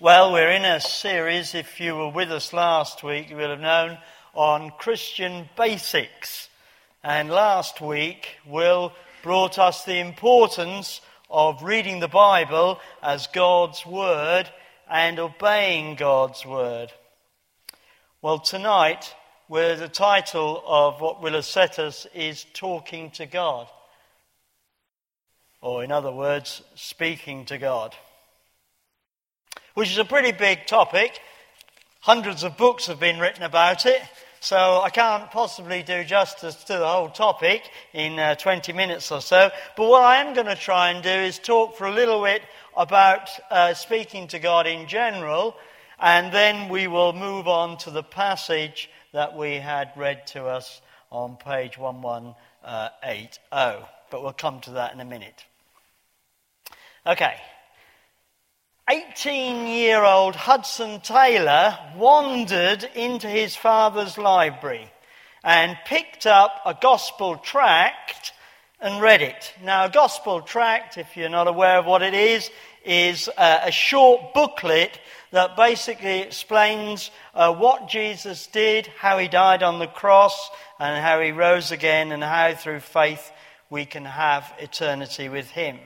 Well, we're in a series, if you were with us last week, you will have known, on Christian basics. And last week, Will brought us the importance of reading the Bible as God's Word and obeying God's Word. Well, tonight, where the title of what Will has set us is Talking to God. Or, in other words, speaking to God which is a pretty big topic. Hundreds of books have been written about it, so I can't possibly do justice to the whole topic in uh, 20 minutes or so. But what I am going to try and do is talk for a little bit about uh, speaking to God in general, and then we will move on to the passage that we had read to us on page 1180. But we'll come to that in a minute. Okay. 18 year old Hudson Taylor wandered into his father's library and picked up a gospel tract and read it. Now, a gospel tract, if you're not aware of what it is, is a, a short booklet that basically explains uh, what Jesus did, how he died on the cross, and how he rose again, and how through faith we can have eternity with him.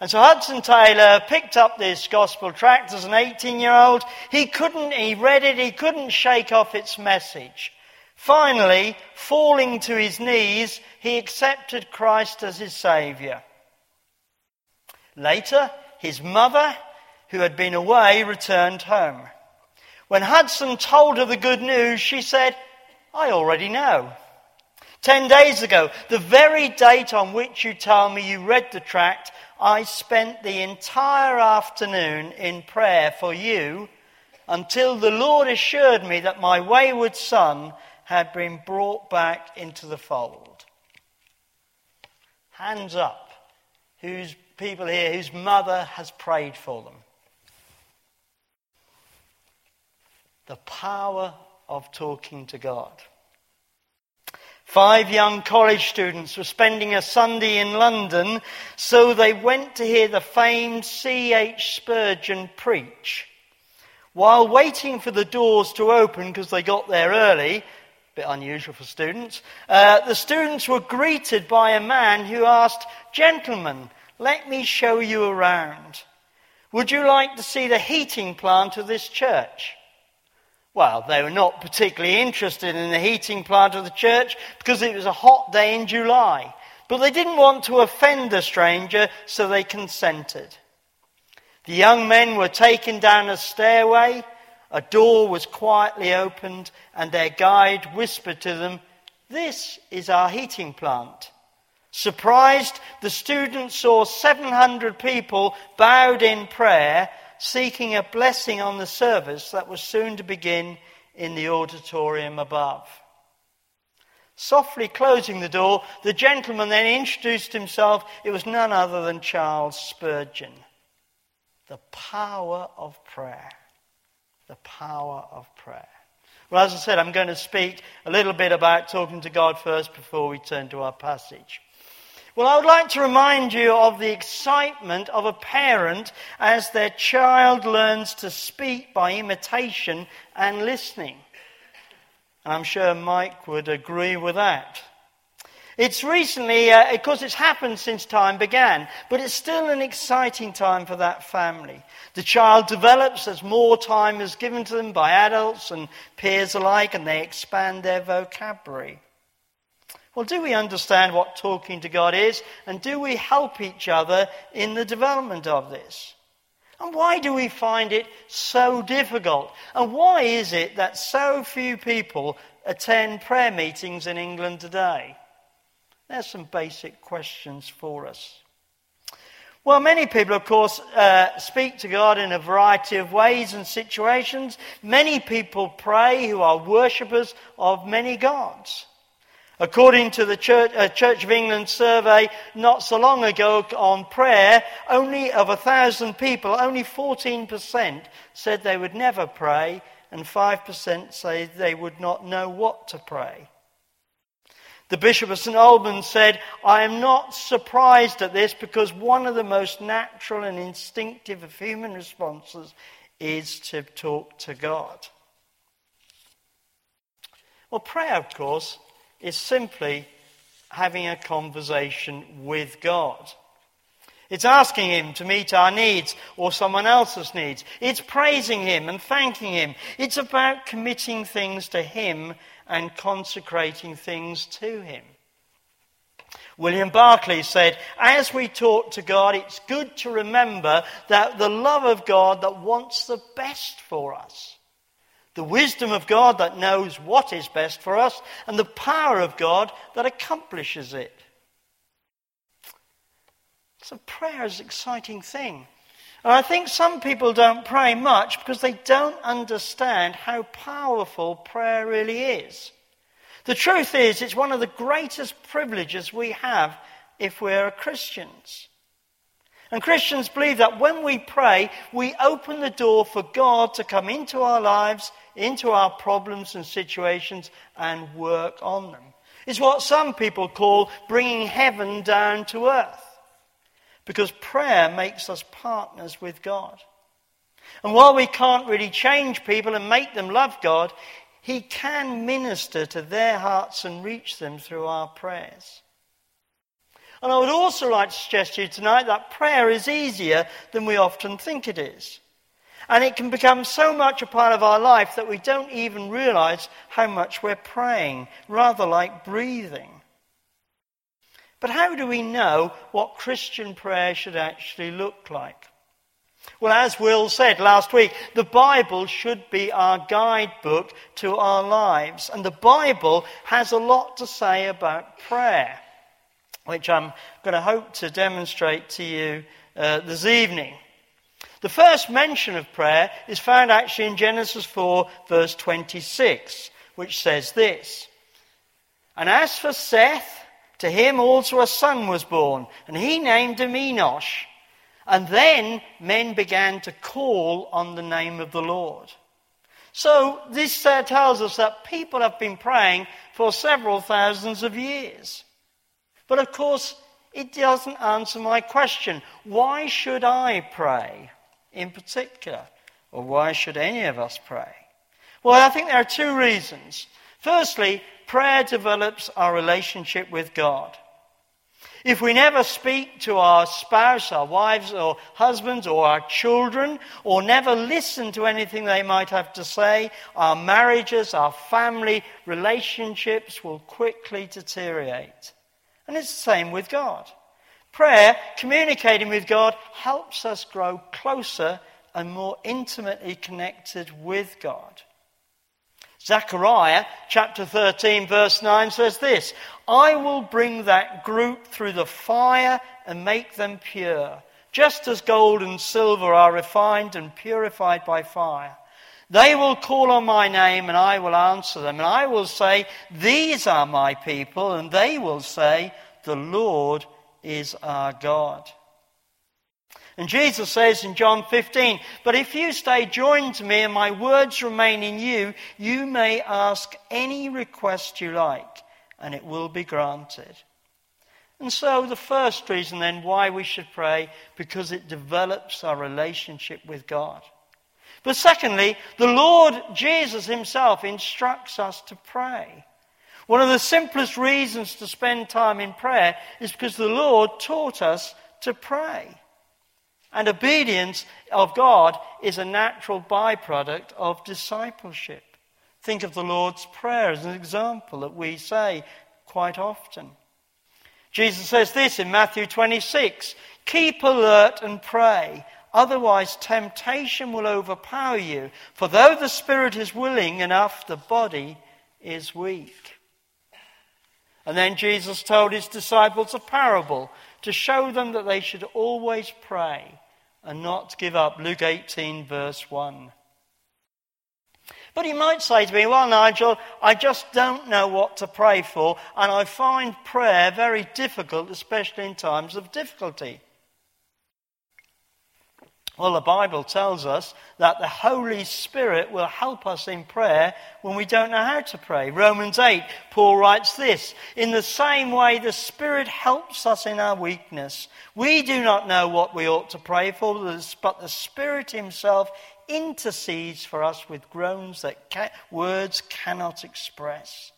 And so Hudson Taylor picked up this gospel tract as an 18 year old. He couldn't, he read it, he couldn't shake off its message. Finally, falling to his knees, he accepted Christ as his Saviour. Later, his mother, who had been away, returned home. When Hudson told her the good news, she said, I already know. Ten days ago, the very date on which you tell me you read the tract, I spent the entire afternoon in prayer for you until the Lord assured me that my wayward son had been brought back into the fold. Hands up. Whose people here whose mother has prayed for them? The power of talking to God. Five young college students were spending a Sunday in London, so they went to hear the famed C.H. Spurgeon preach. While waiting for the doors to open because they got there early, a bit unusual for students, uh, the students were greeted by a man who asked, Gentlemen, let me show you around. Would you like to see the heating plant of this church? Well, they were not particularly interested in the heating plant of the church because it was a hot day in July. But they didn't want to offend the stranger, so they consented. The young men were taken down a stairway, a door was quietly opened, and their guide whispered to them, This is our heating plant. Surprised, the students saw 700 people bowed in prayer seeking a blessing on the service that was soon to begin in the auditorium above. Softly closing the door, the gentleman then introduced himself. It was none other than Charles Spurgeon. The power of prayer. The power of prayer. Well, as I said, I'm going to speak a little bit about talking to God first before we turn to our passage. Well, I would like to remind you of the excitement of a parent as their child learns to speak by imitation and listening. And I'm sure Mike would agree with that. It's recently, uh, of course, it's happened since time began, but it's still an exciting time for that family. The child develops as more time is given to them by adults and peers alike, and they expand their vocabulary. Well, do we understand what talking to God is? And do we help each other in the development of this? And why do we find it so difficult? And why is it that so few people attend prayer meetings in England today? There's some basic questions for us. Well, many people, of course, uh, speak to God in a variety of ways and situations. Many people pray who are worshippers of many gods. According to the Church, uh, Church, of England survey not so long ago on prayer, only of a thousand people, only 14% said they would never pray, and 5% say they would not know what to pray. The Bishop of St. Albans said, I am not surprised at this because one of the most natural and instinctive of human responses is to talk to God. Well, prayer, of course, is simply having a conversation with God. It's asking Him to meet our needs or someone else's needs. It's praising Him and thanking Him. It's about committing things to Him and consecrating things to Him. William Barclay said, as we talk to God, it's good to remember that the love of God that wants the best for us, the wisdom of God that knows what is best for us, and the power of God that accomplishes it. So prayer is an exciting thing. And I think some people don't pray much because they don't understand how powerful prayer really is. The truth is, it's one of the greatest privileges we have if we're Christians. And Christians believe that when we pray, we open the door for God to come into our lives, into our problems and situations, and work on them. It's what some people call bringing heaven down to earth. Because prayer makes us partners with God. And while we can't really change people and make them love God, He can minister to their hearts and reach them through our prayers. And I would also like to suggest to you tonight that prayer is easier than we often think it is. And it can become so much a part of our life that we don't even realize how much we're praying, rather like breathing. But how do we know what Christian prayer should actually look like? Well, as Will said last week, the Bible should be our guidebook to our lives. And the Bible has a lot to say about prayer, which I'm going to hope to demonstrate to you uh, this evening. The first mention of prayer is found actually in Genesis 4, verse 26, which says this And as for Seth, to him also a son was born, and he named him Enosh. And then men began to call on the name of the Lord. So this uh, tells us that people have been praying for several thousands of years. But of course, it doesn't answer my question. Why should I pray in particular? Or why should any of us pray? Well, I think there are two reasons. Firstly, prayer develops our relationship with God. If we never speak to our spouse, our wives or husbands or our children, or never listen to anything they might have to say, our marriages, our family relationships will quickly deteriorate. And it's the same with God. Prayer, communicating with God, helps us grow closer and more intimately connected with God. Zechariah chapter 13, verse 9 says this I will bring that group through the fire and make them pure, just as gold and silver are refined and purified by fire. They will call on my name and I will answer them. And I will say, These are my people. And they will say, The Lord is our God. And Jesus says in John 15, But if you stay joined to me and my words remain in you, you may ask any request you like, and it will be granted. And so, the first reason then why we should pray, because it develops our relationship with God. But secondly, the Lord Jesus himself instructs us to pray. One of the simplest reasons to spend time in prayer is because the Lord taught us to pray. And obedience of God is a natural byproduct of discipleship. Think of the Lord's Prayer as an example that we say quite often. Jesus says this in Matthew 26 Keep alert and pray, otherwise, temptation will overpower you. For though the spirit is willing enough, the body is weak. And then Jesus told his disciples a parable to show them that they should always pray and not give up. Luke 18, verse 1. But he might say to me, Well, Nigel, I just don't know what to pray for, and I find prayer very difficult, especially in times of difficulty. Well, the Bible tells us that the Holy Spirit will help us in prayer when we don't know how to pray. Romans 8, Paul writes this In the same way, the Spirit helps us in our weakness. We do not know what we ought to pray for, but the Spirit Himself intercedes for us with groans that words cannot express.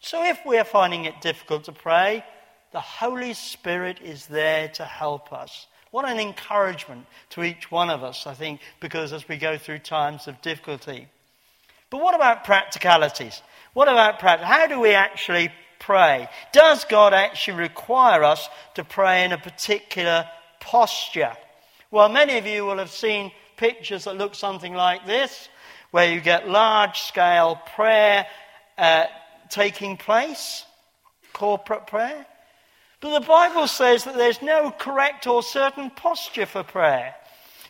So, if we're finding it difficult to pray, the Holy Spirit is there to help us. What an encouragement to each one of us, I think, because as we go through times of difficulty. But what about practicalities? What about practice? How do we actually pray? Does God actually require us to pray in a particular posture? Well, many of you will have seen pictures that look something like this, where you get large scale prayer uh, taking place, corporate prayer. But the Bible says that there's no correct or certain posture for prayer.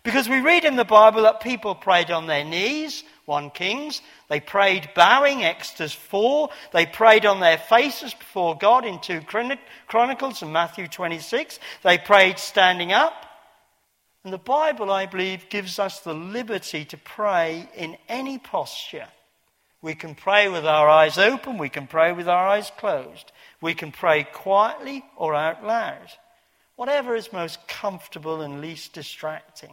Because we read in the Bible that people prayed on their knees, 1 Kings. They prayed bowing, Exodus 4. They prayed on their faces before God in 2 Chronicles and Matthew 26. They prayed standing up. And the Bible, I believe, gives us the liberty to pray in any posture. We can pray with our eyes open, we can pray with our eyes closed. We can pray quietly or out loud, whatever is most comfortable and least distracting.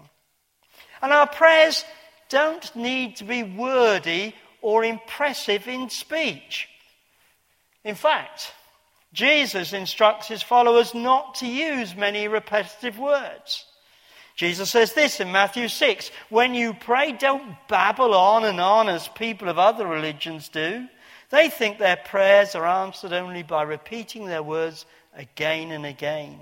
And our prayers don't need to be wordy or impressive in speech. In fact, Jesus instructs his followers not to use many repetitive words. Jesus says this in Matthew 6 When you pray, don't babble on and on as people of other religions do. They think their prayers are answered only by repeating their words again and again.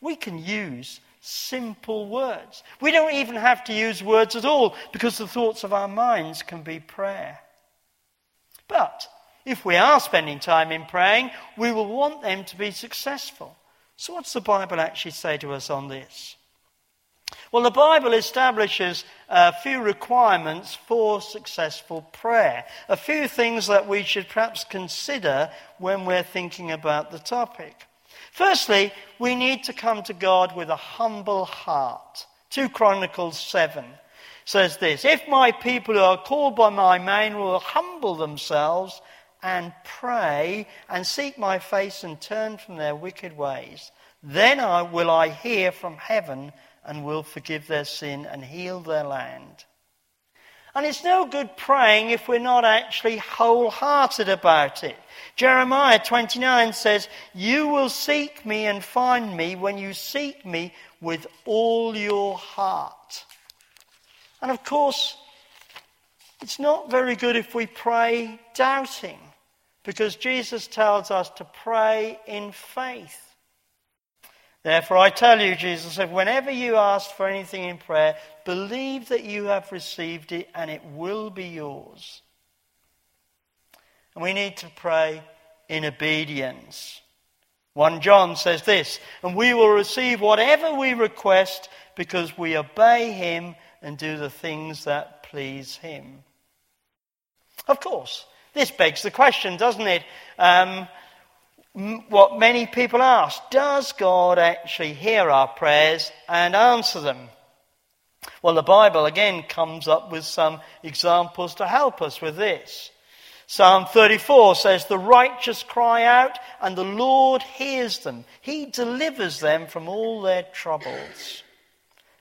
We can use simple words. We don't even have to use words at all because the thoughts of our minds can be prayer. But if we are spending time in praying, we will want them to be successful. So, what's the Bible actually say to us on this? Well, the Bible establishes a few requirements for successful prayer, a few things that we should perhaps consider when we're thinking about the topic. Firstly, we need to come to God with a humble heart. 2 Chronicles 7 says this If my people who are called by my name will humble themselves and pray and seek my face and turn from their wicked ways, then I, will I hear from heaven and will forgive their sin and heal their land. And it's no good praying if we're not actually wholehearted about it. Jeremiah 29 says, You will seek me and find me when you seek me with all your heart. And of course, it's not very good if we pray doubting, because Jesus tells us to pray in faith. Therefore, I tell you, Jesus said, whenever you ask for anything in prayer, believe that you have received it and it will be yours. And we need to pray in obedience. 1 John says this, and we will receive whatever we request because we obey him and do the things that please him. Of course, this begs the question, doesn't it? Um, what many people ask Does God actually hear our prayers and answer them? Well, the Bible again comes up with some examples to help us with this. Psalm 34 says, The righteous cry out, and the Lord hears them. He delivers them from all their troubles.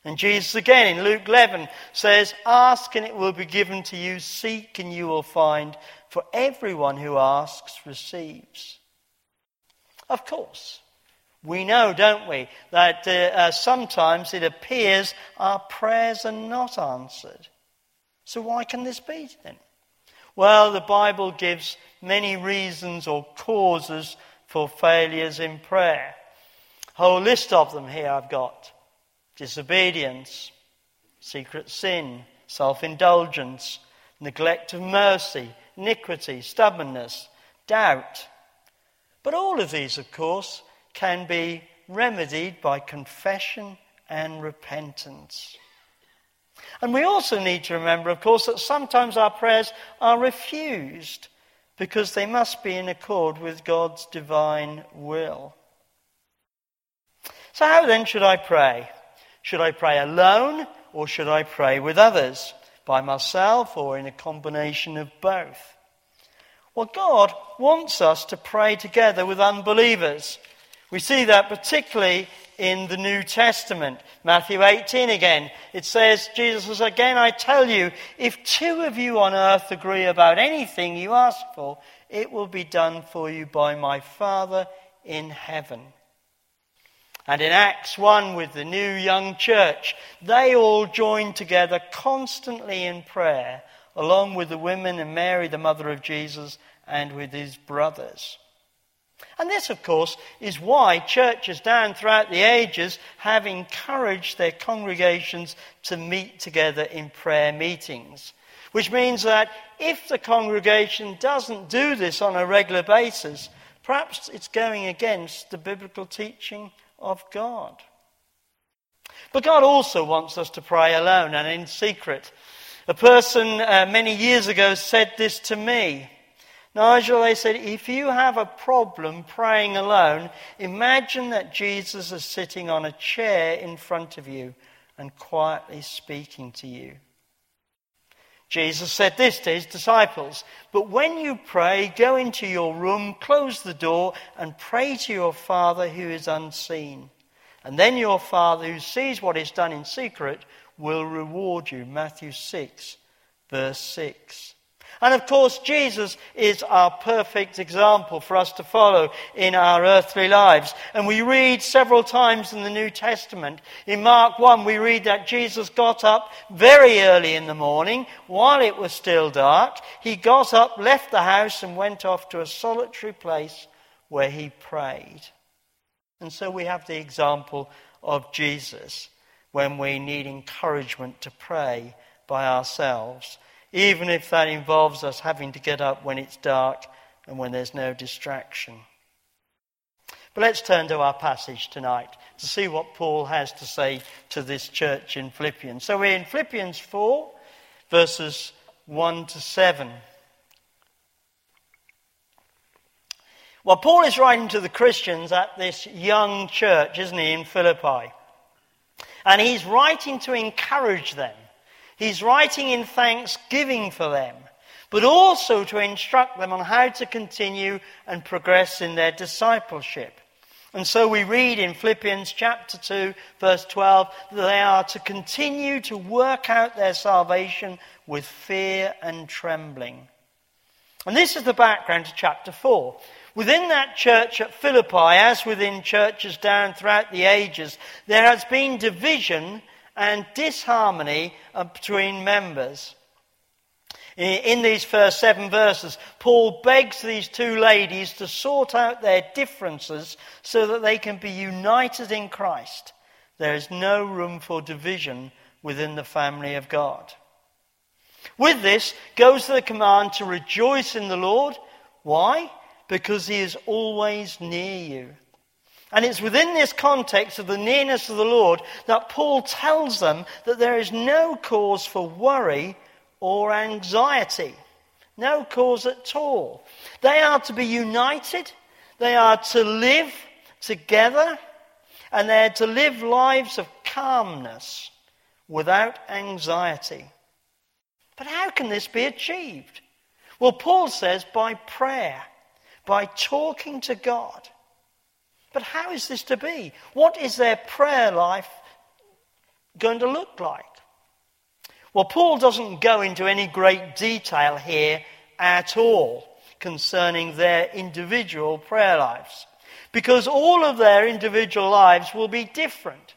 And Jesus again in Luke 11 says, Ask and it will be given to you, seek and you will find, for everyone who asks receives. Of course. We know, don't we, that uh, uh, sometimes it appears our prayers are not answered. So why can this be then? Well, the Bible gives many reasons or causes for failures in prayer. Whole list of them here I've got. Disobedience, secret sin, self-indulgence, neglect of mercy, iniquity, stubbornness, doubt, but all of these, of course, can be remedied by confession and repentance. And we also need to remember, of course, that sometimes our prayers are refused because they must be in accord with God's divine will. So, how then should I pray? Should I pray alone or should I pray with others? By myself or in a combination of both? Well, God wants us to pray together with unbelievers. We see that particularly in the New Testament. Matthew 18 again. It says, Jesus says, Again, I tell you, if two of you on earth agree about anything you ask for, it will be done for you by my Father in heaven. And in Acts 1 with the new young church, they all joined together constantly in prayer, along with the women and Mary, the mother of Jesus, and with his brothers. And this, of course, is why churches down throughout the ages have encouraged their congregations to meet together in prayer meetings. Which means that if the congregation doesn't do this on a regular basis, perhaps it's going against the biblical teaching of God. But God also wants us to pray alone and in secret. A person uh, many years ago said this to me. Nigel, they said, if you have a problem praying alone, imagine that Jesus is sitting on a chair in front of you and quietly speaking to you. Jesus said this to his disciples But when you pray, go into your room, close the door, and pray to your Father who is unseen. And then your Father who sees what is done in secret will reward you. Matthew 6, verse 6. And of course, Jesus is our perfect example for us to follow in our earthly lives. And we read several times in the New Testament. In Mark 1, we read that Jesus got up very early in the morning while it was still dark. He got up, left the house, and went off to a solitary place where he prayed. And so we have the example of Jesus when we need encouragement to pray by ourselves even if that involves us having to get up when it's dark and when there's no distraction. But let's turn to our passage tonight to see what Paul has to say to this church in Philippians. So we're in Philippians 4, verses 1 to 7. Well, Paul is writing to the Christians at this young church, isn't he, in Philippi? And he's writing to encourage them He's writing in thanksgiving for them, but also to instruct them on how to continue and progress in their discipleship. And so we read in Philippians chapter 2, verse 12, that they are to continue to work out their salvation with fear and trembling. And this is the background to chapter 4. Within that church at Philippi, as within churches down throughout the ages, there has been division and disharmony uh, between members. In these first seven verses, Paul begs these two ladies to sort out their differences so that they can be united in Christ. There is no room for division within the family of God. With this goes the command to rejoice in the Lord. Why? Because he is always near you. And it's within this context of the nearness of the Lord that Paul tells them that there is no cause for worry or anxiety. No cause at all. They are to be united, they are to live together, and they are to live lives of calmness without anxiety. But how can this be achieved? Well, Paul says by prayer, by talking to God. But how is this to be? What is their prayer life going to look like? Well, Paul doesn't go into any great detail here at all concerning their individual prayer lives because all of their individual lives will be different.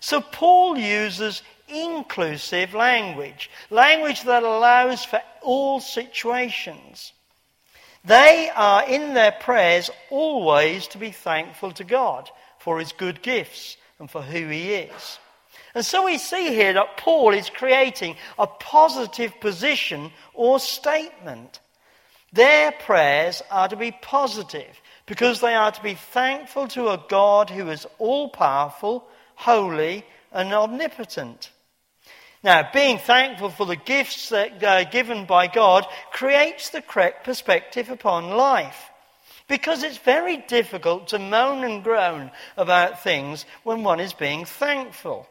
So Paul uses inclusive language, language that allows for all situations. They are in their prayers always to be thankful to God for his good gifts and for who he is. And so we see here that Paul is creating a positive position or statement. Their prayers are to be positive because they are to be thankful to a God who is all powerful, holy, and omnipotent. Now, being thankful for the gifts that are given by God creates the correct perspective upon life. Because it's very difficult to moan and groan about things when one is being thankful.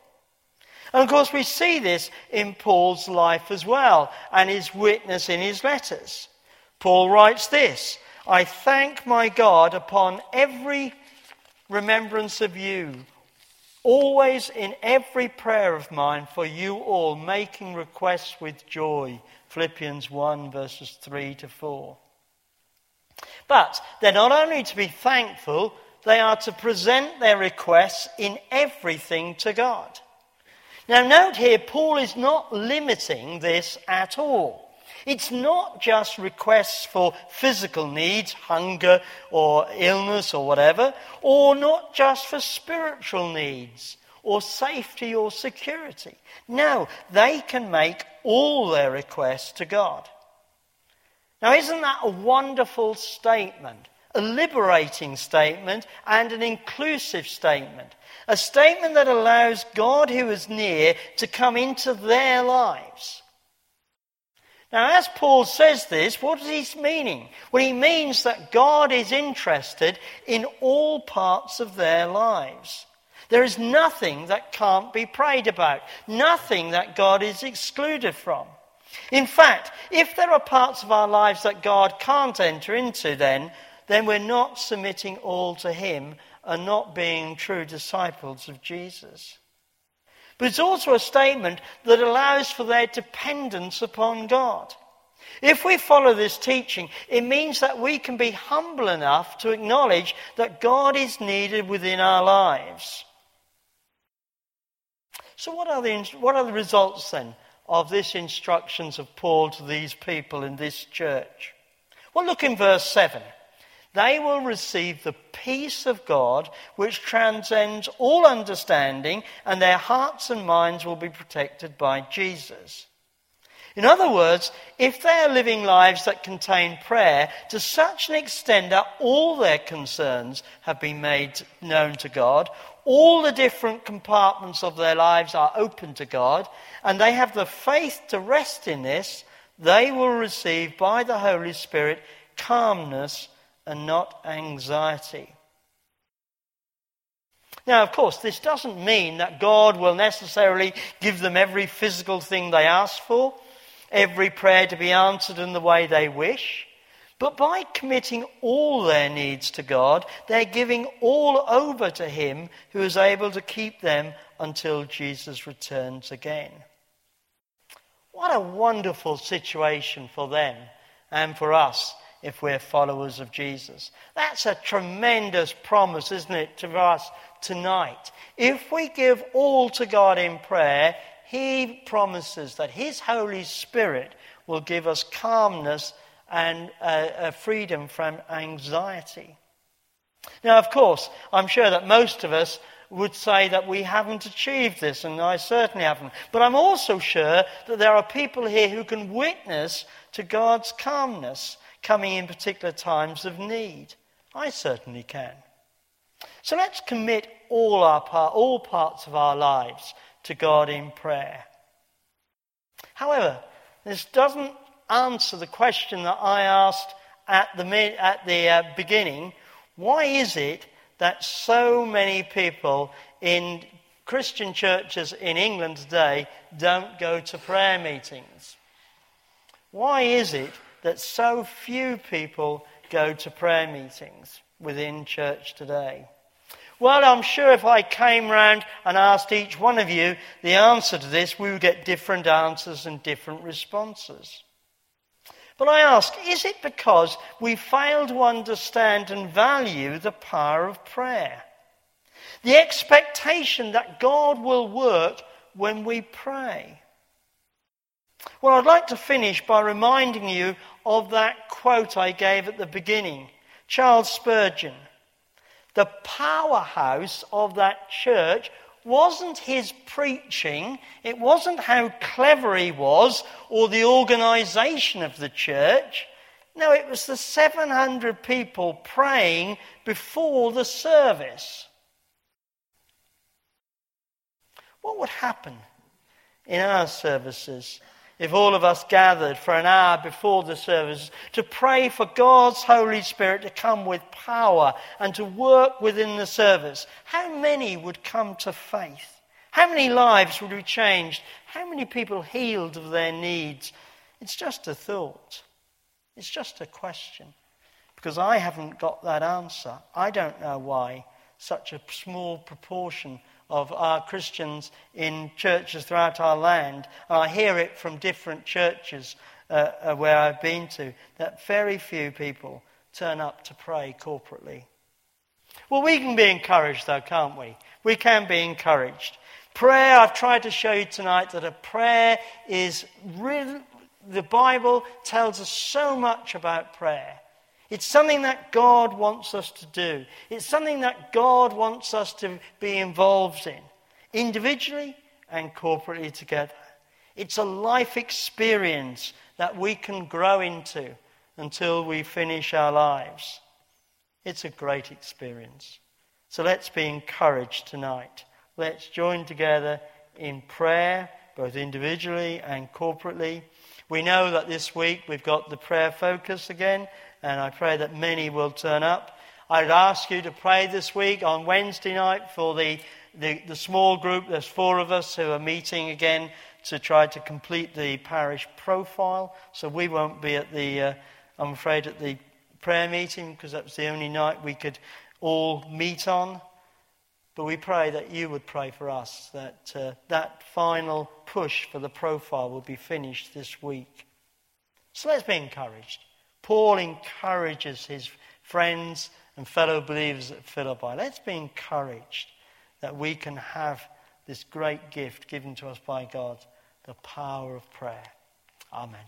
And of course, we see this in Paul's life as well and his witness in his letters. Paul writes this I thank my God upon every remembrance of you, always in every prayer of mine for you all, making requests with joy. Philippians 1, verses 3 to 4. But they're not only to be thankful, they are to present their requests in everything to God. Now, note here, Paul is not limiting this at all. It's not just requests for physical needs, hunger or illness or whatever, or not just for spiritual needs or safety or security. No, they can make all their requests to God. Now, isn't that a wonderful statement? A liberating statement and an inclusive statement. A statement that allows God who is near to come into their lives. Now, as Paul says this, what is he meaning? Well, he means that God is interested in all parts of their lives. There is nothing that can't be prayed about, nothing that God is excluded from. In fact, if there are parts of our lives that God can't enter into, then, then we're not submitting all to Him and not being true disciples of Jesus. But it's also a statement that allows for their dependence upon God. If we follow this teaching, it means that we can be humble enough to acknowledge that God is needed within our lives. So, what are the, what are the results then of this instructions of Paul to these people in this church? Well, look in verse 7 they will receive the peace of God which transcends all understanding, and their hearts and minds will be protected by Jesus. In other words, if they are living lives that contain prayer to such an extent that all their concerns have been made known to God, all the different compartments of their lives are open to God, and they have the faith to rest in this, they will receive by the Holy Spirit calmness and not anxiety. Now, of course, this doesn't mean that God will necessarily give them every physical thing they ask for, every prayer to be answered in the way they wish. But by committing all their needs to God, they're giving all over to Him who is able to keep them until Jesus returns again. What a wonderful situation for them and for us if we're followers of Jesus. That's a tremendous promise, isn't it, to us tonight? If we give all to God in prayer, He promises that His Holy Spirit will give us calmness and uh, uh, freedom from anxiety. Now, of course, I'm sure that most of us would say that we haven't achieved this, and I certainly haven't. But I'm also sure that there are people here who can witness to God's calmness coming in particular times of need. I certainly can. So let's commit all, our part, all parts of our lives to God in prayer. However, this doesn't answer the question that I asked at the, at the uh, beginning. Why is it that so many people in Christian churches in England today don't go to prayer meetings? Why is it that so few people go to prayer meetings within church today? Well, I'm sure if I came round and asked each one of you the answer to this, we would get different answers and different responses. But I ask, is it because we fail to understand and value the power of prayer? The expectation that God will work when we pray. Well, I'd like to finish by reminding you of that quote I gave at the beginning. Charles Spurgeon. The powerhouse of that church wasn't his preaching, it wasn't how clever he was or the organization of the church. No, it was the 700 people praying before the service. What would happen in our services if all of us gathered for an hour before the service to pray for God's Holy Spirit to come with power and to work within the service, how many would come to faith? How many lives would be changed? How many people healed of their needs? It's just a thought. It's just a question. Because I haven't got that answer. I don't know why such a small proportion of our Christians in churches throughout our land, and I hear it from different churches uh, uh, where I've been to, that very few people turn up to pray corporately. Well, we can be encouraged, though, can't we? We can be encouraged. Prayer, I've tried to show you tonight that a prayer is really, the Bible tells us so much about prayer. It's something that God wants us to do. It's something that God wants us to be involved in, individually and corporately together. It's a life experience that we can grow into until we finish our lives. It's a great experience. So let's be encouraged tonight. Let's join together in prayer, both individually and corporately. We know that this week we've got the prayer focus again, and I pray that many will turn up. I'd ask you to pray this week on Wednesday night for the, the, the small group. There's four of us who are meeting again to try to complete the parish profile. So we won't be at the, uh, I'm afraid, at the prayer meeting because that was the only night we could all meet on. But we pray that you would pray for us, that uh, that final push for the profile will be finished this week. So let's be encouraged. Paul encourages his friends and fellow believers at Philippi. Let's be encouraged that we can have this great gift given to us by God, the power of prayer. Amen.